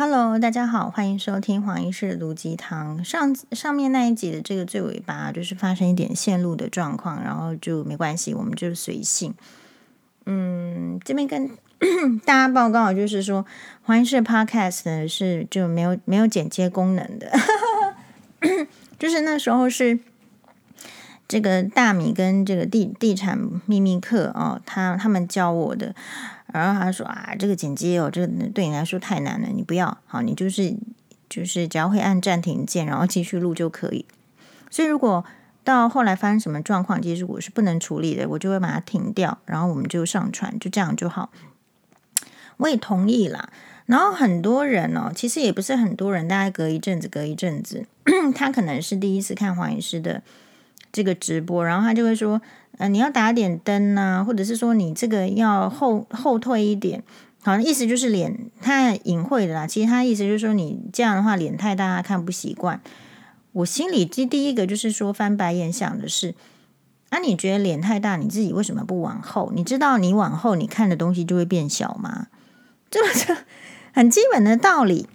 Hello，大家好，欢迎收听黄医师的毒鸡汤。上上面那一集的这个最尾巴，就是发生一点线路的状况，然后就没关系，我们就随性。嗯，这边跟 大家报告，就是说黄医师的 Podcast 呢是就没有没有剪接功能的，就是那时候是这个大米跟这个地地产秘密课哦，他他们教我的。然后他说啊，这个剪接哦，这个对你来说太难了，你不要好，你就是就是只要会按暂停键，然后继续录就可以。所以如果到后来发生什么状况，其实我是不能处理的，我就会把它停掉，然后我们就上传，就这样就好。我也同意啦。然后很多人哦，其实也不是很多人，大概隔一阵子，隔一阵子，他可能是第一次看黄医师的这个直播，然后他就会说。呃，你要打点灯呐、啊，或者是说你这个要后后退一点，好像意思就是脸太隐晦的啦。其实他意思就是说你这样的话脸太大，看不习惯。我心里第第一个就是说翻白眼想的是，啊，你觉得脸太大，你自己为什么不往后？你知道你往后你看的东西就会变小吗？这个是很基本的道理。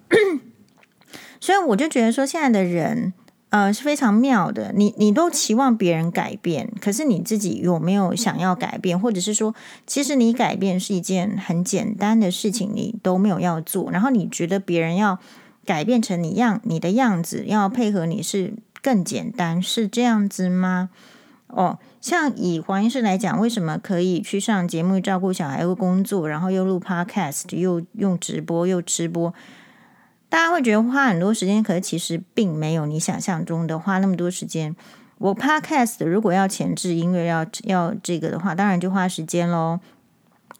所以我就觉得说现在的人。呃，是非常妙的。你你都期望别人改变，可是你自己有没有想要改变？或者是说，其实你改变是一件很简单的事情，你都没有要做。然后你觉得别人要改变成你样你的样子，要配合你是更简单，是这样子吗？哦，像以黄医师来讲，为什么可以去上节目照顾小孩又工作，然后又录 Podcast，又用直播又直播？大家会觉得花很多时间，可是其实并没有你想象中的花那么多时间。我 Podcast 如果要前置音乐，要要这个的话，当然就花时间喽。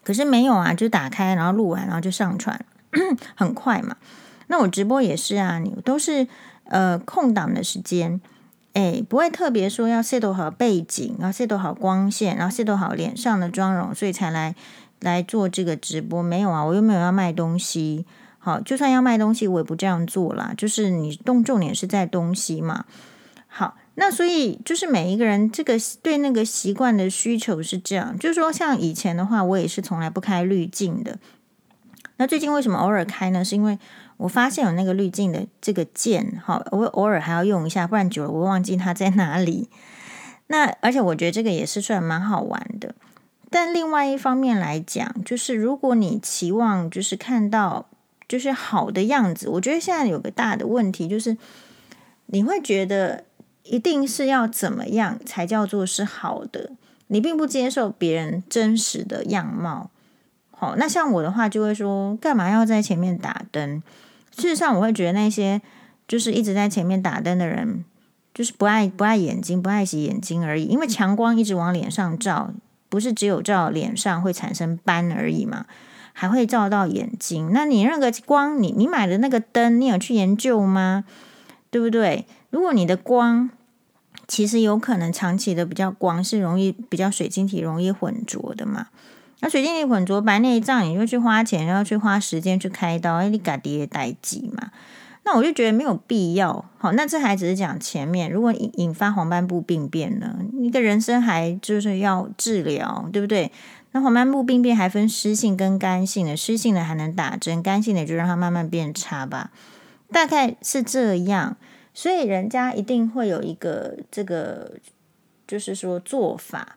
可是没有啊，就打开，然后录完，然后就上传，很快嘛。那我直播也是啊，你都是呃空档的时间，诶，不会特别说要 set 好背景，然后 set 好光线，然后 set 好脸上的妆容，所以才来来做这个直播。没有啊，我又没有要卖东西。好，就算要卖东西，我也不这样做啦。就是你动重点是在东西嘛。好，那所以就是每一个人这个对那个习惯的需求是这样。就是说，像以前的话，我也是从来不开滤镜的。那最近为什么偶尔开呢？是因为我发现有那个滤镜的这个键，好，我偶尔还要用一下，不然久了我忘记它在哪里。那而且我觉得这个也是算蛮好玩的。但另外一方面来讲，就是如果你期望就是看到。就是好的样子，我觉得现在有个大的问题，就是你会觉得一定是要怎么样才叫做是好的，你并不接受别人真实的样貌。好，那像我的话就会说，干嘛要在前面打灯？事实上，我会觉得那些就是一直在前面打灯的人，就是不爱不爱眼睛，不爱洗眼睛而已。因为强光一直往脸上照，不是只有照脸上会产生斑而已嘛。还会照到眼睛，那你那个光，你你买的那个灯，你有去研究吗？对不对？如果你的光其实有可能长期的比较光是容易比较水晶体容易混浊的嘛？那水晶体混浊白内障，你就去花钱，然后去花时间去开刀，哎，你嘎爹待机嘛？那我就觉得没有必要。好，那这还只是讲前面，如果引引发黄斑部病变呢？你的人生还就是要治疗，对不对？那黄斑部病变还分湿性跟干性的，湿性的还能打针，干性的就让它慢慢变差吧，大概是这样。所以人家一定会有一个这个，就是说做法。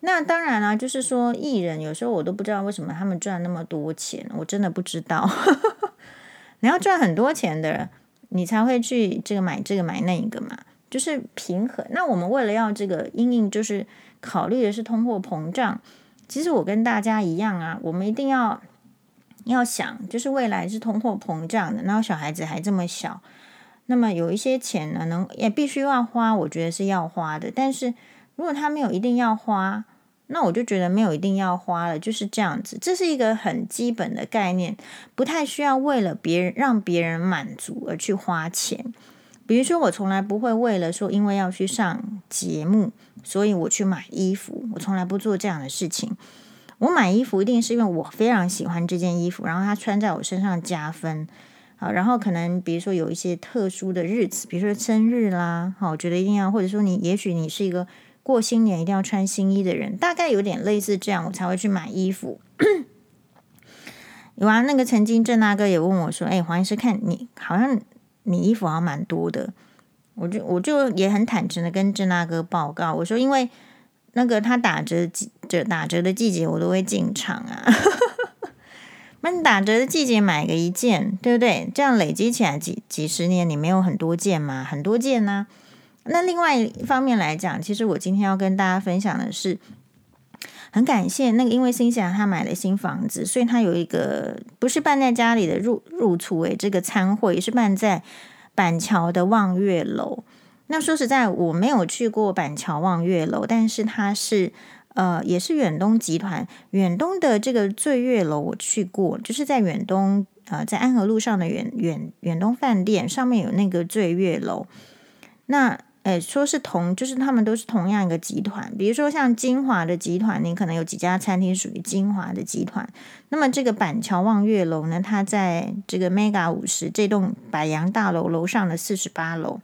那当然啦，就是说艺人有时候我都不知道为什么他们赚那么多钱，我真的不知道。你要赚很多钱的人，你才会去这个买这个买那个嘛，就是平衡。那我们为了要这个因应，就是考虑的是通货膨胀。其实我跟大家一样啊，我们一定要要想，就是未来是通货膨胀的，然后小孩子还这么小，那么有一些钱呢，能也必须要花，我觉得是要花的。但是如果他没有一定要花，那我就觉得没有一定要花了，就是这样子。这是一个很基本的概念，不太需要为了别人让别人满足而去花钱。比如说，我从来不会为了说，因为要去上节目，所以我去买衣服。我从来不做这样的事情。我买衣服一定是因为我非常喜欢这件衣服，然后它穿在我身上加分。好，然后可能比如说有一些特殊的日子，比如说生日啦，好，我觉得一定要，或者说你也许你是一个过新年一定要穿新衣的人，大概有点类似这样，我才会去买衣服。有啊，那个曾经郑大哥也问我说：“哎，黄医师，看你好像你衣服好像蛮多的。”我就我就也很坦诚的跟郑大哥报告，我说：“因为那个他打折折打折的季节，我都会进场啊。那你打折的季节买个一件，对不对？这样累积起来几几十年，你没有很多件吗？很多件呢、那另外一方面来讲，其实我今天要跟大家分享的是。”很感谢那个，因为新西兰他买了新房子，所以他有一个不是办在家里的入入厝诶，这个餐会是办在板桥的望月楼。那说实在，我没有去过板桥望月楼，但是它是呃，也是远东集团远东的这个醉月楼，我去过，就是在远东呃，在安和路上的远远远东饭店上面有那个醉月楼。那哎，说是同，就是他们都是同样一个集团。比如说像金华的集团，你可能有几家餐厅属于金华的集团。那么这个板桥望月楼呢，它在这个 Mega 五十这栋百洋大楼楼上的四十八楼，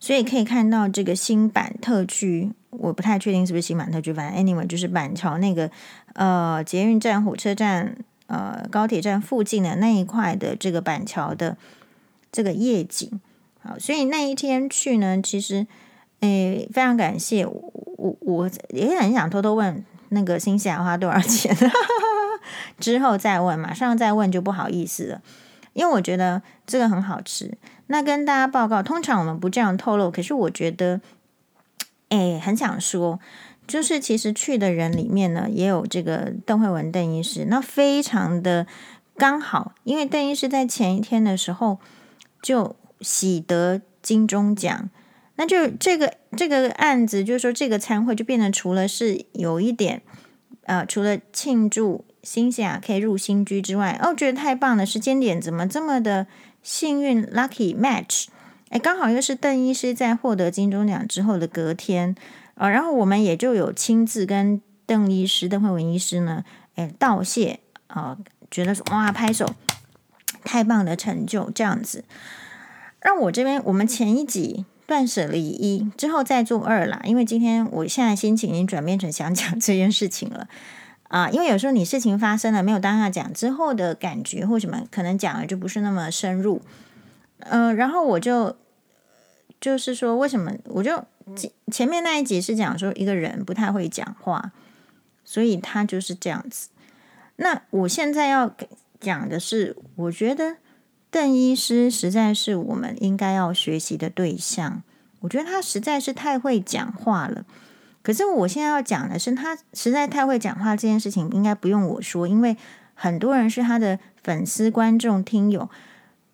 所以可以看到这个新板特区，我不太确定是不是新板特区，反正 anyway 就是板桥那个呃捷运站、火车站、呃高铁站附近的那一块的这个板桥的这个夜景。好，所以那一天去呢，其实，诶，非常感谢我，我也很想偷偷问那个新西兰花多少钱，之后再问，马上再问就不好意思了，因为我觉得这个很好吃。那跟大家报告，通常我们不这样透露，可是我觉得，诶，很想说，就是其实去的人里面呢，也有这个邓惠文邓医师，那非常的刚好，因为邓医师在前一天的时候就。喜得金钟奖，那就这个这个案子，就是说这个餐会就变成除了是有一点，呃，除了庆祝新西亚可以入新居之外，哦，觉得太棒了，时间点怎么这么的幸运，lucky match，哎，刚好又是邓医师在获得金钟奖之后的隔天，啊、呃，然后我们也就有亲自跟邓医师、邓惠文医师呢，哎，道谢啊、呃，觉得说哇，拍手，太棒的成就，这样子。让我这边，我们前一集断舍离一之后再做二啦，因为今天我现在心情已经转变成想讲 这件事情了啊，因为有时候你事情发生了没有当下讲之后的感觉或什么，可能讲的就不是那么深入，嗯、呃，然后我就就是说为什么我就前面那一集是讲说一个人不太会讲话，所以他就是这样子。那我现在要讲的是，我觉得。邓医师实在是我们应该要学习的对象。我觉得他实在是太会讲话了。可是我现在要讲的是，他实在太会讲话这件事情，应该不用我说，因为很多人是他的粉丝、观众、听友，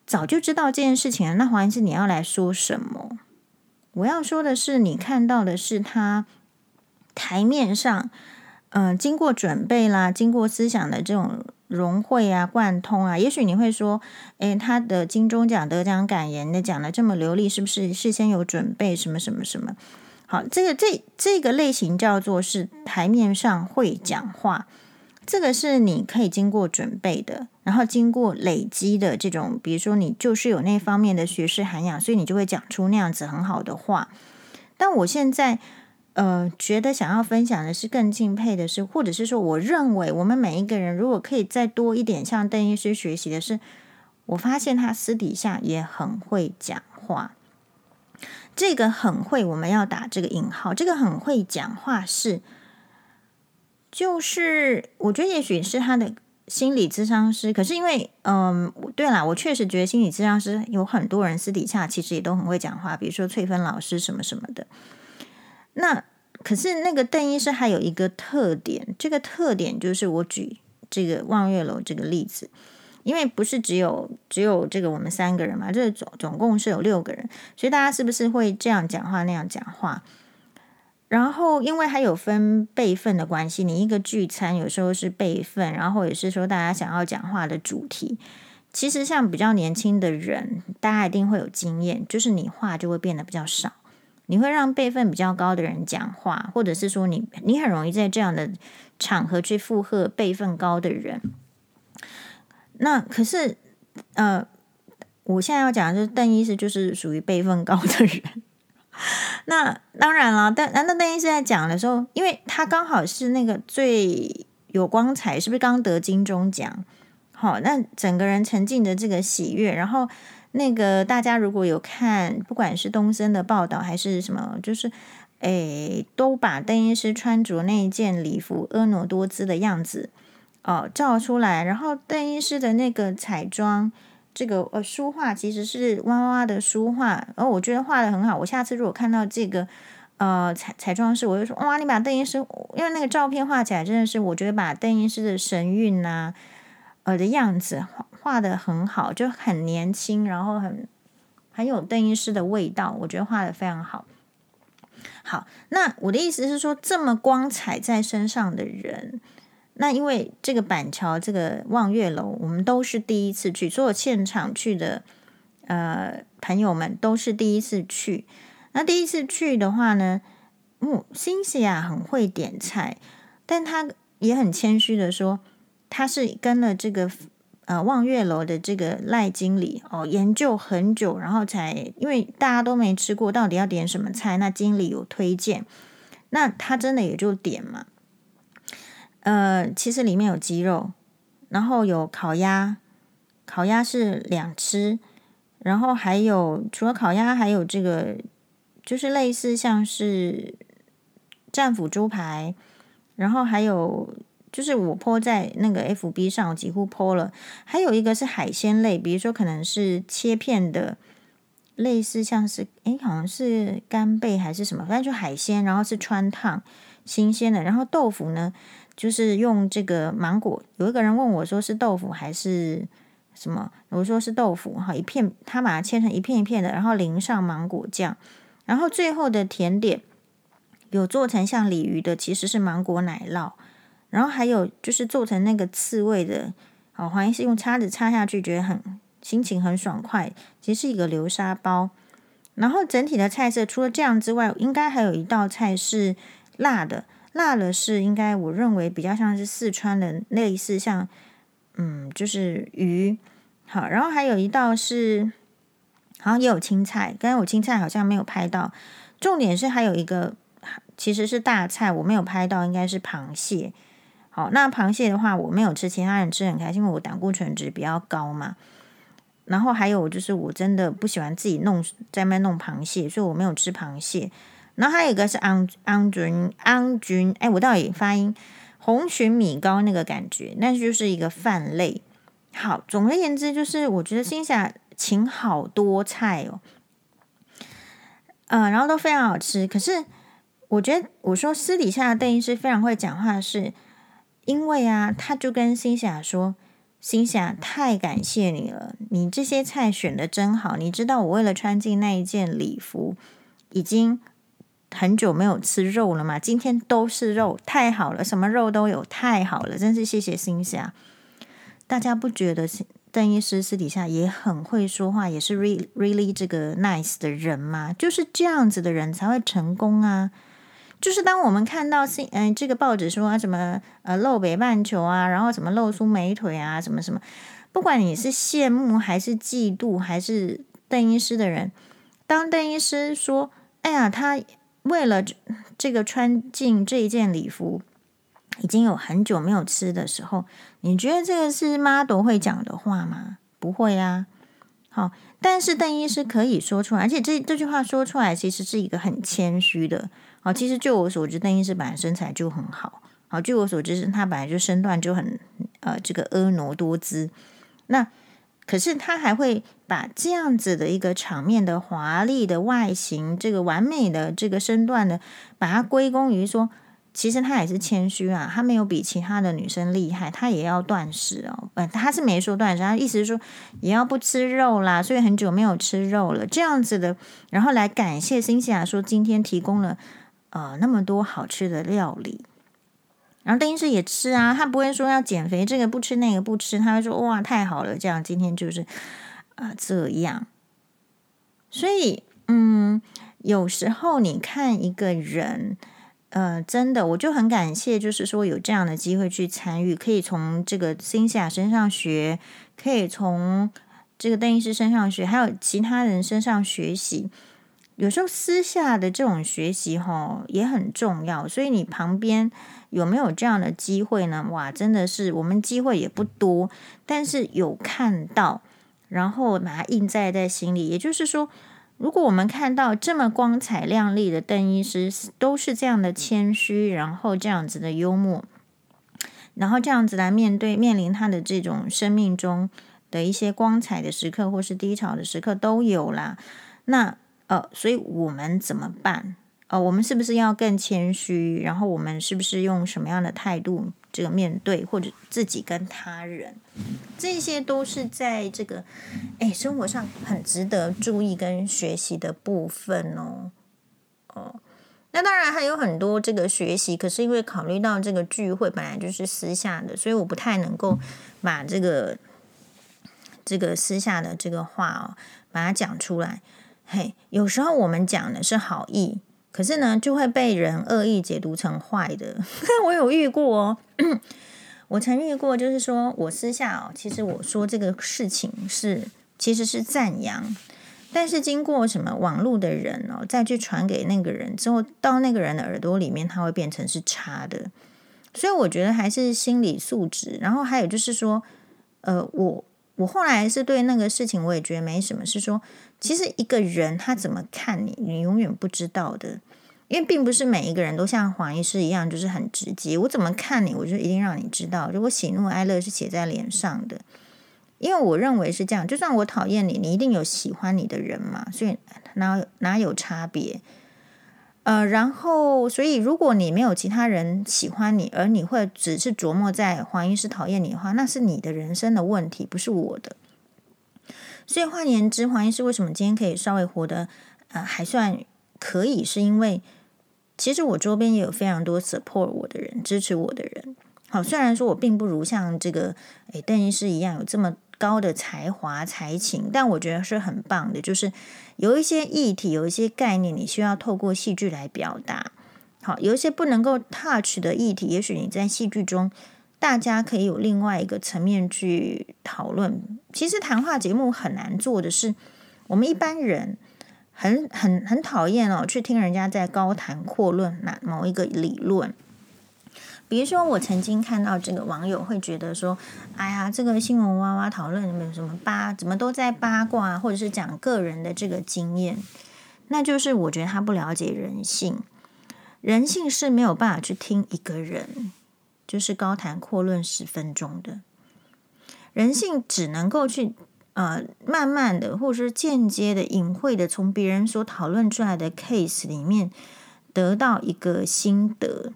早就知道这件事情了。那黄医师，你要来说什么？我要说的是，你看到的是他台面上，嗯、经过准备啦，经过思想的这种。融会啊，贯通啊，也许你会说，诶，他的金钟奖得奖感言，那讲的这么流利，是不是事先有准备？什么什么什么？好，这个这这个类型叫做是台面上会讲话，这个是你可以经过准备的，然后经过累积的这种，比如说你就是有那方面的学识涵养，所以你就会讲出那样子很好的话。但我现在。呃，觉得想要分享的是更敬佩的是，或者是说，我认为我们每一个人如果可以再多一点向邓医师学习的是，我发现他私底下也很会讲话。这个很会，我们要打这个引号。这个很会讲话是，就是我觉得也许是他的心理咨商师。可是因为，嗯，对啦，我确实觉得心理咨商师有很多人私底下其实也都很会讲话，比如说翠芬老师什么什么的。那可是那个邓医师还有一个特点，这个特点就是我举这个望月楼这个例子，因为不是只有只有这个我们三个人嘛，这总总共是有六个人，所以大家是不是会这样讲话那样讲话？然后因为还有分辈分的关系，你一个聚餐有时候是辈分，然后也是说大家想要讲话的主题，其实像比较年轻的人，大家一定会有经验，就是你话就会变得比较少。你会让辈分比较高的人讲话，或者是说你你很容易在这样的场合去附和辈分高的人。那可是呃，我现在要讲的就是邓医师就是属于辈分高的人。那当然了，但那邓医师在讲的时候，因为他刚好是那个最有光彩，是不是刚得金钟奖？好，那整个人沉浸的这个喜悦，然后那个大家如果有看，不管是东森的报道还是什么，就是诶，都把邓医师穿着那一件礼服婀娜多姿的样子哦照出来，然后邓医师的那个彩妆，这个呃书画其实是哇哇的书画，然后我觉得画的很好。我下次如果看到这个呃彩彩妆师，我就说哇，你把邓医师，因为那个照片画起来真的是，我觉得把邓医师的神韵呐、啊。我的样子画的很好，就很年轻，然后很很有邓医师的味道，我觉得画得非常好。好，那我的意思是说，这么光彩在身上的人，那因为这个板桥这个望月楼，我们都是第一次去，所有现场去的呃朋友们都是第一次去。那第一次去的话呢，嗯，辛西娅很会点菜，但他也很谦虚的说。他是跟了这个呃望月楼的这个赖经理哦研究很久，然后才因为大家都没吃过，到底要点什么菜？那经理有推荐，那他真的也就点嘛。呃，其实里面有鸡肉，然后有烤鸭，烤鸭是两吃，然后还有除了烤鸭，还有这个就是类似像是战斧猪排，然后还有。就是我泼在那个 FB 上，我几乎泼了。还有一个是海鲜类，比如说可能是切片的，类似像是诶，好像是干贝还是什么，反正就海鲜，然后是穿烫新鲜的。然后豆腐呢，就是用这个芒果。有一个人问我说是豆腐还是什么，我说是豆腐哈，一片他把它切成一片一片的，然后淋上芒果酱。然后最后的甜点有做成像鲤鱼的，其实是芒果奶酪。然后还有就是做成那个刺猬的，好，黄医师用叉子插下去，觉得很心情很爽快。其实是一个流沙包。然后整体的菜色除了这样之外，应该还有一道菜是辣的，辣的是应该我认为比较像是四川的类似像，嗯，就是鱼。好，然后还有一道是好像也有青菜，刚才我青菜好像没有拍到。重点是还有一个其实是大菜，我没有拍到，应该是螃蟹。好，那螃蟹的话，我没有吃，其他人吃很开心，因为我胆固醇值比较高嘛。然后还有就是，我真的不喜欢自己弄在那弄螃蟹，所以我没有吃螃蟹。然后还有一个是安安菌安菌，哎，我到底发音红蟳米糕那个感觉，那就是一个饭类。好，总而言之，就是我觉得辛西娅请好多菜哦，嗯、呃，然后都非常好吃。可是我觉得，我说私底下的邓医师非常会讲话是。因为啊，他就跟辛西娅说：“辛西娅，太感谢你了，你这些菜选的真好。你知道我为了穿进那一件礼服，已经很久没有吃肉了嘛？今天都是肉，太好了，什么肉都有，太好了，真是谢谢辛西娅。大家不觉得邓医师私底下也很会说话，也是 really really 这个 nice 的人吗？就是这样子的人才会成功啊。”就是当我们看到新嗯、这个报纸说什么呃露北半球啊，然后什么露出美腿啊什么什么，不管你是羡慕还是嫉妒还是邓医师的人，当邓医师说哎呀他为了这个穿进这一件礼服已经有很久没有吃的时候，你觉得这个是 model 会讲的话吗？不会啊。好，但是邓医师可以说出来，而且这这句话说出来其实是一个很谦虚的。好，其实据我所知，邓医师本来身材就很好。好，据我所知，是他本来就身段就很呃，这个婀娜多姿。那可是他还会把这样子的一个场面的华丽的外形，这个完美的这个身段呢，把它归功于说，其实他也是谦虚啊，他没有比其他的女生厉害，他也要断食哦。呃，他是没说断食，他意思是说也要不吃肉啦，所以很久没有吃肉了，这样子的，然后来感谢辛西娅说今天提供了。呃，那么多好吃的料理，然后邓医师也吃啊，他不会说要减肥，这个不吃那个不吃，他会说哇太好了，这样今天就是啊、这样。所以嗯，有时候你看一个人，呃，真的我就很感谢，就是说有这样的机会去参与，可以从这个辛西娅身上学，可以从这个邓医师身上学，还有其他人身上学习。有时候私下的这种学习哈也很重要，所以你旁边有没有这样的机会呢？哇，真的是我们机会也不多，但是有看到，然后把它印在在心里。也就是说，如果我们看到这么光彩亮丽的邓医师都是这样的谦虚，然后这样子的幽默，然后这样子来面对面临他的这种生命中的一些光彩的时刻，或是低潮的时刻都有啦，那。呃，所以我们怎么办？呃，我们是不是要更谦虚？然后我们是不是用什么样的态度这个面对，或者自己跟他人？这些都是在这个哎生活上很值得注意跟学习的部分哦。哦，那当然还有很多这个学习，可是因为考虑到这个聚会本来就是私下的，所以我不太能够把这个这个私下的这个话哦，把它讲出来。嘿，有时候我们讲的是好意，可是呢，就会被人恶意解读成坏的。我有遇过哦，我曾遇过，就是说我私下哦，其实我说这个事情是其实是赞扬，但是经过什么网络的人哦，再去传给那个人之后，到那个人的耳朵里面，它会变成是差的。所以我觉得还是心理素质，然后还有就是说，呃，我。我后来是对那个事情，我也觉得没什么。是说，其实一个人他怎么看你，你永远不知道的，因为并不是每一个人都像黄医师一样，就是很直接。我怎么看你，我就一定让你知道。如果喜怒哀乐是写在脸上的，因为我认为是这样。就算我讨厌你，你一定有喜欢你的人嘛，所以哪哪有差别？呃，然后，所以如果你没有其他人喜欢你，而你会只是琢磨在黄医师讨厌你的话，那是你的人生的问题，不是我的。所以换言之，黄医师为什么今天可以稍微活得呃还算可以，是因为其实我周边也有非常多 support 我的人，支持我的人。好，虽然说我并不如像这个诶邓医师一样有这么。高的才华才情，但我觉得是很棒的。就是有一些议题，有一些概念，你需要透过戏剧来表达。好，有一些不能够 touch 的议题，也许你在戏剧中，大家可以有另外一个层面去讨论。其实谈话节目很难做的是，我们一般人很很很讨厌哦，去听人家在高谈阔论那某一个理论。比如说，我曾经看到这个网友会觉得说：“哎呀，这个新闻哇哇讨论什么什么八，怎么都在八卦，或者是讲个人的这个经验。”那就是我觉得他不了解人性，人性是没有办法去听一个人就是高谈阔论十分钟的，人性只能够去呃慢慢的，或者是间接的、隐晦的从别人所讨论出来的 case 里面得到一个心得。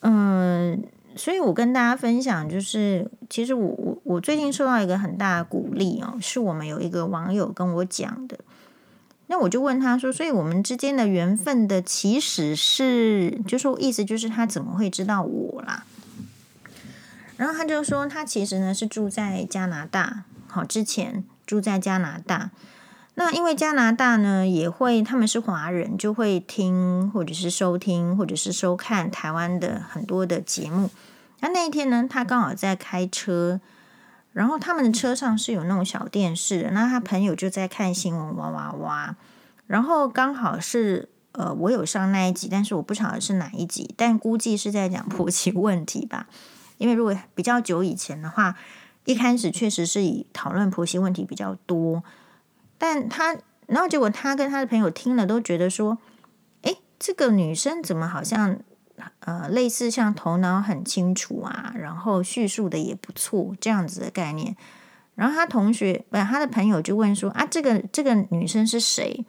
嗯，所以我跟大家分享，就是其实我我我最近受到一个很大的鼓励哦，是我们有一个网友跟我讲的。那我就问他说，所以我们之间的缘分的起始是，就说意思就是他怎么会知道我啦？然后他就说，他其实呢是住在加拿大，好，之前住在加拿大。那因为加拿大呢，也会他们是华人，就会听或者是收听或者是收看台湾的很多的节目。那那一天呢，他刚好在开车，然后他们的车上是有那种小电视的，那他朋友就在看新闻，哇哇哇。然后刚好是呃，我有上那一集，但是我不晓得是哪一集，但估计是在讲婆媳问题吧。因为如果比较久以前的话，一开始确实是以讨论婆媳问题比较多。但他，然后结果他跟他的朋友听了都觉得说，诶，这个女生怎么好像呃类似像头脑很清楚啊，然后叙述的也不错这样子的概念。然后他同学不，他的朋友就问说啊，这个这个女生是谁？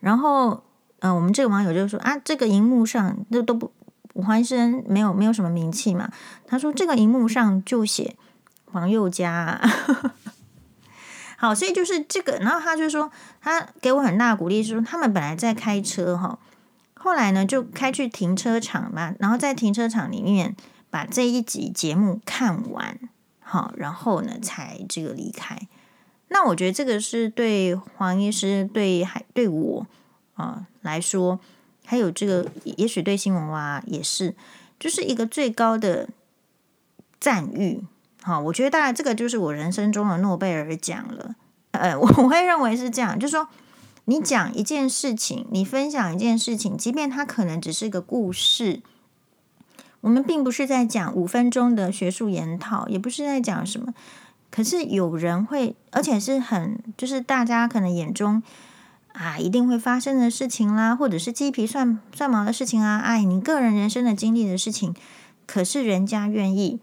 然后呃，我们这个网友就说啊，这个荧幕上都都不，黄医生没有没有什么名气嘛。他说这个荧幕上就写黄宥嘉啊。好，所以就是这个，然后他就说，他给我很大的鼓励，是说他们本来在开车哈，后来呢就开去停车场嘛，然后在停车场里面把这一集节目看完，好，然后呢才这个离开。那我觉得这个是对黄医师对还对我啊来说，还有这个也许对新闻哇也是，就是一个最高的赞誉。好，我觉得大概这个就是我人生中的诺贝尔奖了。呃，我会认为是这样，就是说，你讲一件事情，你分享一件事情，即便它可能只是一个故事，我们并不是在讲五分钟的学术研讨，也不是在讲什么。可是有人会，而且是很，就是大家可能眼中啊，一定会发生的事情啦，或者是鸡皮蒜蒜毛的事情啊，哎，你个人人生的经历的事情，可是人家愿意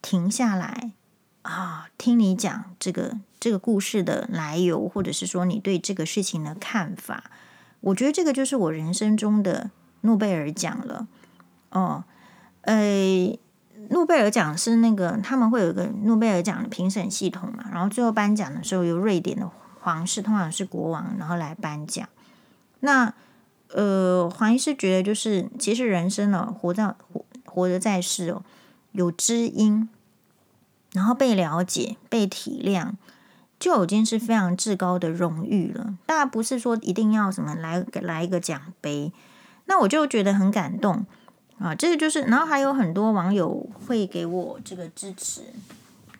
停下来啊，听你讲这个这个故事的来由，或者是说你对这个事情的看法，我觉得这个就是我人生中的诺贝尔奖了。哦，诶。诺贝尔奖是那个他们会有一个诺贝尔奖的评审系统嘛，然后最后颁奖的时候由瑞典的皇室，通常是国王，然后来颁奖。那呃，黄医师觉得就是，其实人生呢、哦，活在活活着在世哦，有知音，然后被了解、被体谅，就已经是非常至高的荣誉了。大家不是说一定要什么来来一个奖杯，那我就觉得很感动。啊，这个就是，然后还有很多网友会给我这个支持，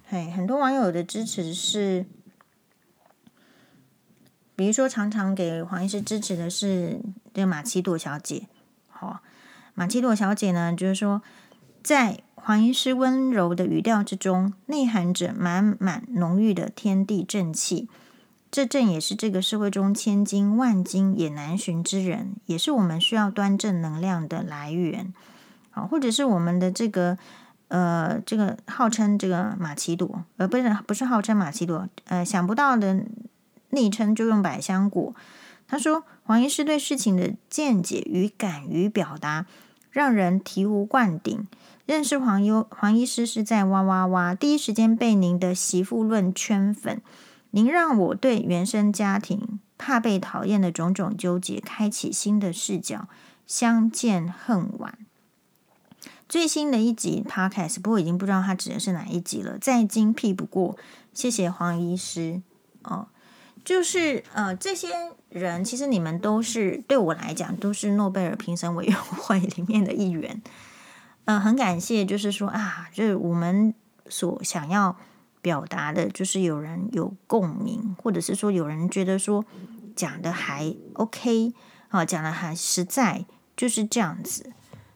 嘿，很多网友的支持是，比如说常常给黄医师支持的是这个马奇朵小姐，好，马奇朵小姐呢，就是说在黄医师温柔的语调之中，内含着满满浓郁的天地正气。这正也是这个社会中千金万金也难寻之人，也是我们需要端正能量的来源。好，或者是我们的这个呃，这个号称这个马奇朵，呃，不是不是号称马奇朵，呃，想不到的昵称就用百香果。他说黄医师对事情的见解与敢于表达，让人醍醐灌顶。认识黄优黄医师是在哇哇哇，第一时间被您的媳妇论圈粉。您让我对原生家庭怕被讨厌的种种纠结开启新的视角，相见恨晚。最新的一集 Podcast，不过已经不知道它指的是哪一集了。再精辟不过，谢谢黄医师哦。就是呃，这些人其实你们都是对我来讲都是诺贝尔评审委员会里面的一员。嗯、很感谢，就是说啊，就是我们所想要。表达的就是有人有共鸣，或者是说有人觉得说讲的还 OK 啊，讲的还实在，就是这样子。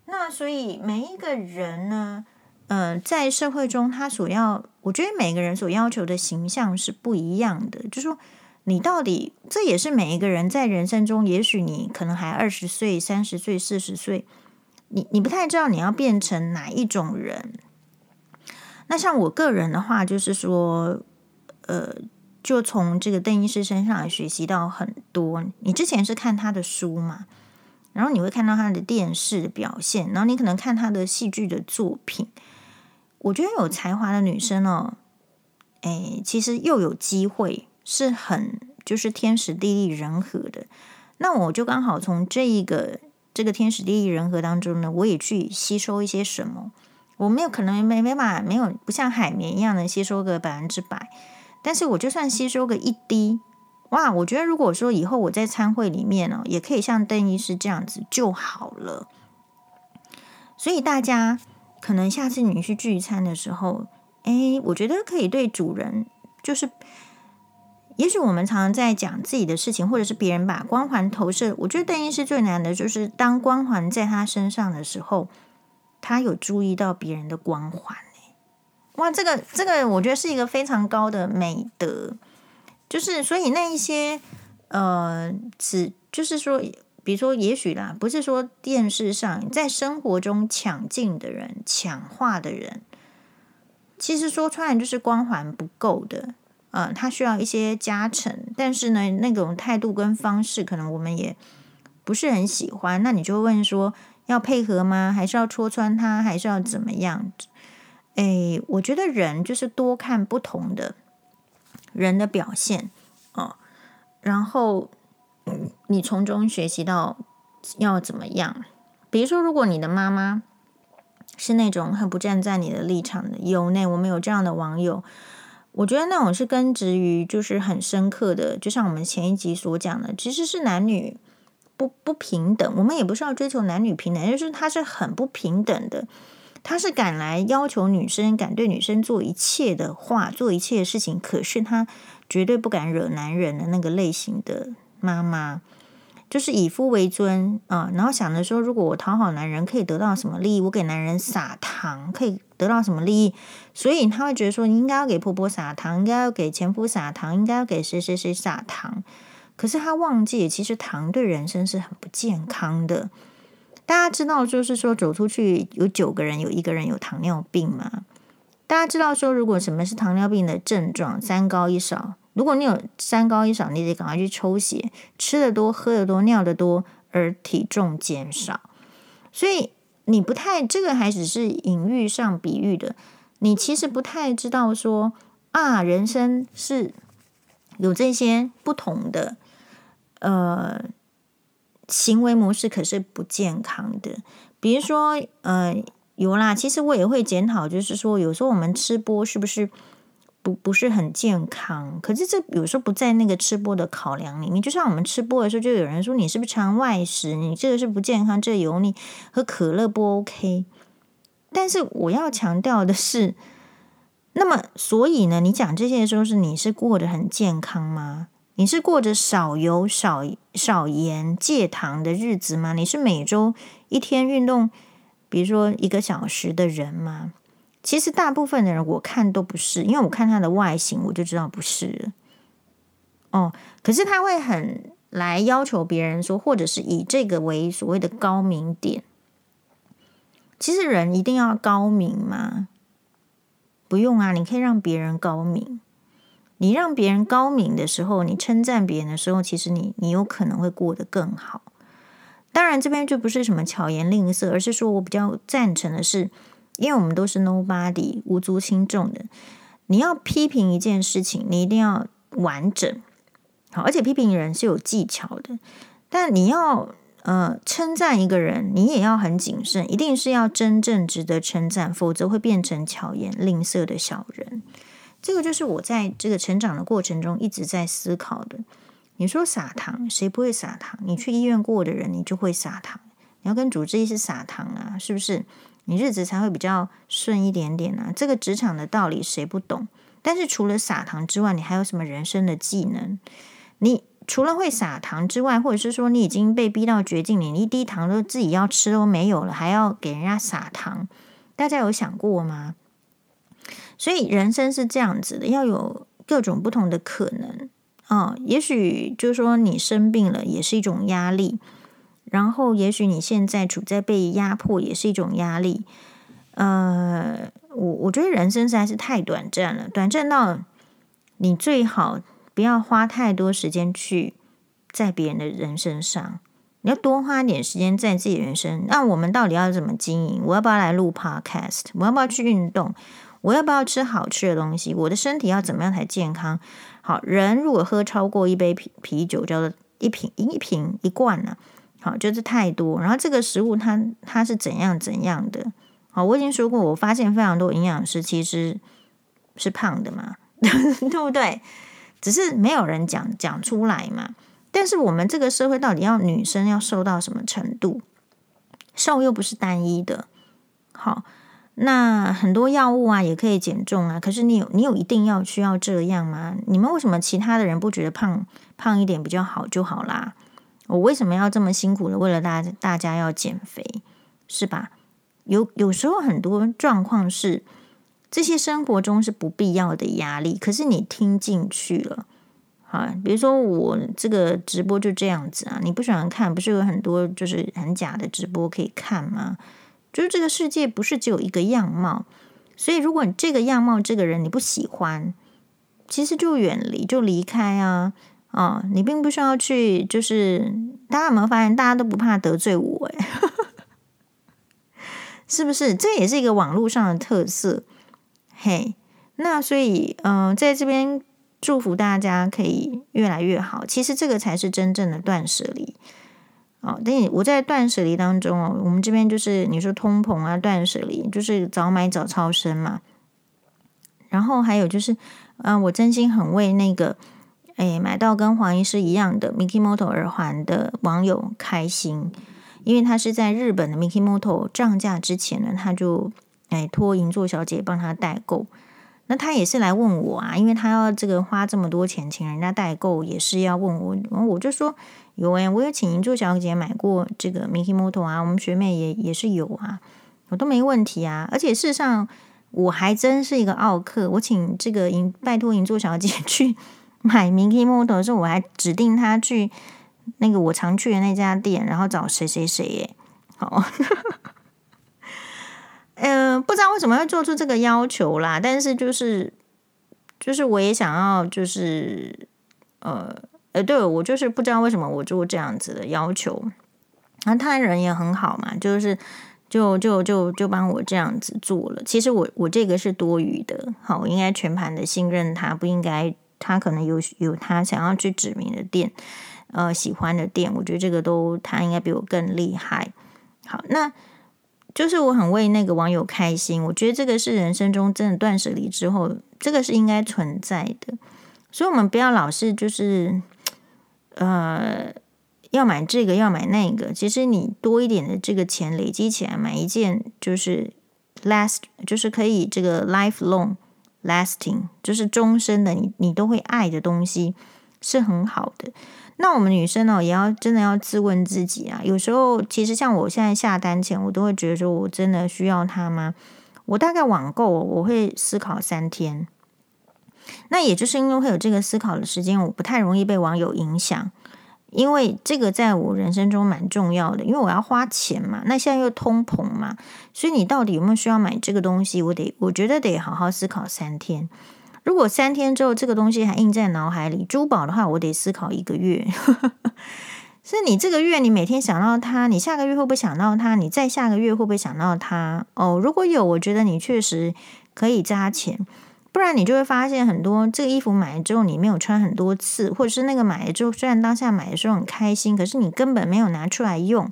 那所以每一个人呢，嗯、呃，在社会中他所要，我觉得每个人所要求的形象是不一样的。就是说你到底，这也是每一个人在人生中，也许你可能还二十岁、三十岁、四十岁，你你不太知道你要变成哪一种人。那像我个人的话，就是说，呃，就从这个邓医师身上学习到很多。你之前是看他的书嘛，然后你会看到他的电视表现，然后你可能看他的戏剧的作品。我觉得有才华的女生哦，哎，其实又有机会，是很就是天时地利人和的。那我就刚好从这一个这个天时地利人和当中呢，我也去吸收一些什么。我没有可能没没法没有不像海绵一样能吸收个百分之百，但是我就算吸收个一滴，哇！我觉得如果说以后我在餐会里面呢，也可以像邓医师这样子就好了。所以大家可能下次你去聚餐的时候，哎，我觉得可以对主人，就是也许我们常常在讲自己的事情，或者是别人把光环投射，我觉得邓医师最难的就是当光环在他身上的时候。他有注意到别人的光环，哇，这个这个，我觉得是一个非常高的美德。就是所以那一些呃，只就是说，比如说，也许啦，不是说电视上，在生活中抢镜的人、抢话的人，其实说出来就是光环不够的，呃，他需要一些加成。但是呢，那种态度跟方式，可能我们也不是很喜欢。那你就问说，要配合吗？还是要戳穿他？还是要怎么样？诶，我觉得人就是多看不同的人的表现哦，然后你从中学习到要怎么样。比如说，如果你的妈妈是那种很不站在你的立场的，有那我们有这样的网友，我觉得那种是根植于就是很深刻的，就像我们前一集所讲的，其实是男女。不不平等，我们也不是要追求男女平等，就是他是很不平等的，他是敢来要求女生，敢对女生做一切的话，做一切的事情，可是他绝对不敢惹男人的那个类型的妈妈。就是以夫为尊啊，然后想着说，如果我讨好男人可以得到什么利益，我给男人撒糖可以得到什么利益，所以他会觉得说，你应该要给婆婆撒糖，应该要给前夫撒糖，应该要给谁谁谁撒糖。可是他忘记，其实糖对人生是很不健康的。大家知道，就是说走出去有九个人有一个人有糖尿病吗？大家知道说，如果什么是糖尿病的症状，三高一少。如果你有三高一少，你得赶快去抽血，吃的多，喝的多，尿的多，而体重减少。所以你不太这个还只是隐喻上比喻的，你其实不太知道说啊，人生是有这些不同的呃行为模式，可是不健康的。比如说呃有啦，其实我也会检讨，就是说有时候我们吃播是不是？不不是很健康，可是这有时候不在那个吃播的考量里面。就像我们吃播的时候，就有人说你是不是常外食？你这个是不健康，这油腻，喝可乐不 OK。但是我要强调的是，那么所以呢，你讲这些的时候，是你是过得很健康吗？你是过着少油、少少盐、戒糖的日子吗？你是每周一天运动，比如说一个小时的人吗？其实大部分的人我看都不是，因为我看他的外形，我就知道不是。哦，可是他会很来要求别人说，或者是以这个为所谓的高明点。其实人一定要高明吗？不用啊，你可以让别人高明。你让别人高明的时候，你称赞别人的时候，其实你你有可能会过得更好。当然，这边就不是什么巧言令色，而是说我比较赞成的是。因为我们都是 nobody 无足轻重的，你要批评一件事情，你一定要完整，好，而且批评人是有技巧的。但你要呃称赞一个人，你也要很谨慎，一定是要真正值得称赞，否则会变成巧言令色的小人。这个就是我在这个成长的过程中一直在思考的。你说撒糖，谁不会撒糖？你去医院过的人，你就会撒糖。你要跟主治医师撒糖啊，是不是？你日子才会比较顺一点点呢、啊。这个职场的道理谁不懂？但是除了撒糖之外，你还有什么人生的技能？你除了会撒糖之外，或者是说你已经被逼到绝境，你一滴糖都自己要吃都没有了，还要给人家撒糖，大家有想过吗？所以人生是这样子的，要有各种不同的可能啊、哦。也许就是说你生病了，也是一种压力。然后，也许你现在处在被压迫，也是一种压力。呃，我我觉得人生实在是太短暂了，短暂到你最好不要花太多时间去在别人的人身上，你要多花点时间在自己人生。那我们到底要怎么经营？我要不要来录 Podcast？我要不要去运动？我要不要吃好吃的东西？我的身体要怎么样才健康？好，人如果喝超过一杯啤啤酒，叫做一瓶一瓶一罐呢、好，就是太多。然后这个食物它它是怎样怎样的？好，我已经说过，我发现非常多营养师其实是胖的嘛，对不对？只是没有人讲讲出来嘛。但是我们这个社会到底要女生要瘦到什么程度？瘦又不是单一的。好，那很多药物啊也可以减重啊。可是你有你有一定要需要这样吗？你们为什么其他的人不觉得胖胖一点比较好就好啦？我为什么要这么辛苦的为了大家大家要减肥，是吧？有有时候很多状况是这些生活中是不必要的压力，可是你听进去了，啊，比如说我这个直播就这样子啊，你不喜欢看，不是有很多就是很假的直播可以看吗？就是这个世界不是只有一个样貌，所以如果你这个样貌这个人你不喜欢，其实就远离就离开啊。哦，你并不需要去，就是大家有没有发现，大家都不怕得罪我？哎，是不是？这也是一个网络上的特色。嘿，那所以，嗯、在这边祝福大家可以越来越好。其实这个才是真正的断舍离。哦，但我在断舍离当中哦，我们这边就是你说通膨啊，断舍离就是早买早超生嘛。然后还有就是，嗯、我真心很为那个。哎，买到跟黄医师一样的 Mikimoto 耳环的网友开心，因为他是在日本的 Mikimoto 涨价之前呢，他就哎托银座小姐帮他代购。那他也是来问我啊，因为他要这个花这么多钱请人家代购，也是要问我。然后我就说有哎，我有请银座小姐买过这个 Mikimoto 啊，我们学妹也也是有啊，我都没问题啊。而且事实上，我还真是一个奥客，我请这个银拜托银座小姐 去买 Mikimoto 的时候，我还指定他去那个我常去的那家店，然后找谁谁谁耶。好。嗯、呃，不知道为什么要做出这个要求啦，但是就是就是我也想要，就是呃呃，对我就是不知道为什么我做这样子的要求，那他人也很好嘛，就是就就就就帮我这样子做了。其实我我这个是多余的，好，我应该全盘的信任他，不应该他可能有有他想要去指明的店，呃，喜欢的店，我觉得这个都他应该比我更厉害。好，那。就是我很为那个网友开心，我觉得这个是人生中真的断舍离之后，这个是应该存在的。所以，我们不要老是就是，呃，要买这个要买那个。其实你多一点的这个钱累积起来，买一件就是 last，就是可以这个 lifelong lasting，就是终身的，你你都会爱的东西，是很好的。那我们女生呢，也要真的要自问自己啊。有时候，其实像我现在下单前，我都会觉得说，我真的需要它吗？我大概网购，我会思考三天。那也就是因为会有这个思考的时间，我不太容易被网友影响，因为这个在我人生中蛮重要的，因为我要花钱嘛。那现在又通膨嘛，所以你到底有没有需要买这个东西？我得，我觉得得好好思考三天。如果三天之后这个东西还印在脑海里，珠宝的话，我得思考一个月。是你这个月你每天想到它，你下个月会不会想到它？你再下个月会不会想到它？哦，如果有，我觉得你确实可以加钱，不然你就会发现很多这个衣服买了之后你没有穿很多次，或者是那个买了之后虽然当下买的时候很开心，可是你根本没有拿出来用，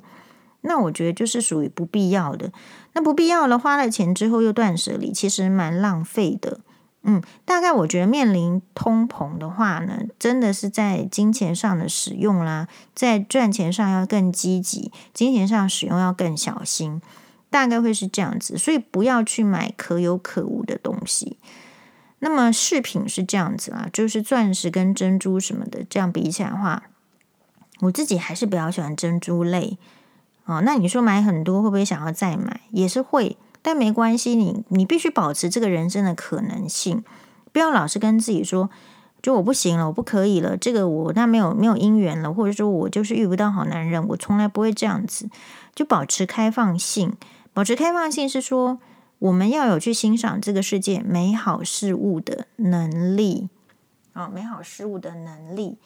那我觉得就是属于不必要的。那不必要了花了钱之后又断舍离，其实蛮浪费的。嗯，大概我觉得面临通膨的话呢，真的是在金钱上的使用啦，在赚钱上要更积极，金钱上使用要更小心，大概会是这样子。所以不要去买可有可无的东西。那么饰品是这样子啊，就是钻石跟珍珠什么的，这样比起来的话，我自己还是比较喜欢珍珠类。哦，那你说买很多会不会想要再买？也是会。但没关系，你你必须保持这个人生的可能性，不要老是跟自己说，就我不行了，我不可以了，这个我那没有没有姻缘了，或者说我就是遇不到好男人，我从来不会这样子，就保持开放性。保持开放性是说，我们要有去欣赏这个世界美好事物的能力啊，哦，美好事物的能力。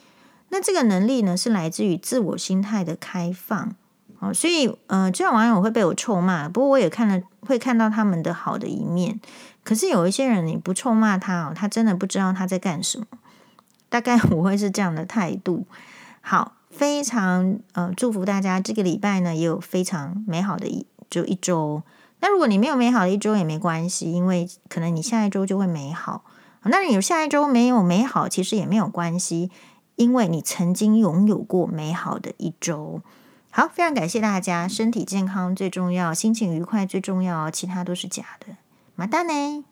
那这个能力呢，是来自于自我心态的开放。哦，所以，呃，这样网友会被我臭骂，不过我也看了，会看到他们的好的一面。可是有一些人，你不臭骂他哦，他真的不知道他在干什么。大概我会是这样的态度。好，非常呃，祝福大家这个礼拜呢也有非常美好的一就一周。那如果你没有美好的一周也没关系，因为可能你下一周就会美好。那你有下一周没有美好，其实也没有关系，因为你曾经拥有过美好的一周。好，非常感谢大家，身体健康最重要，心情愉快最重要，其他都是假的。马蛋呢？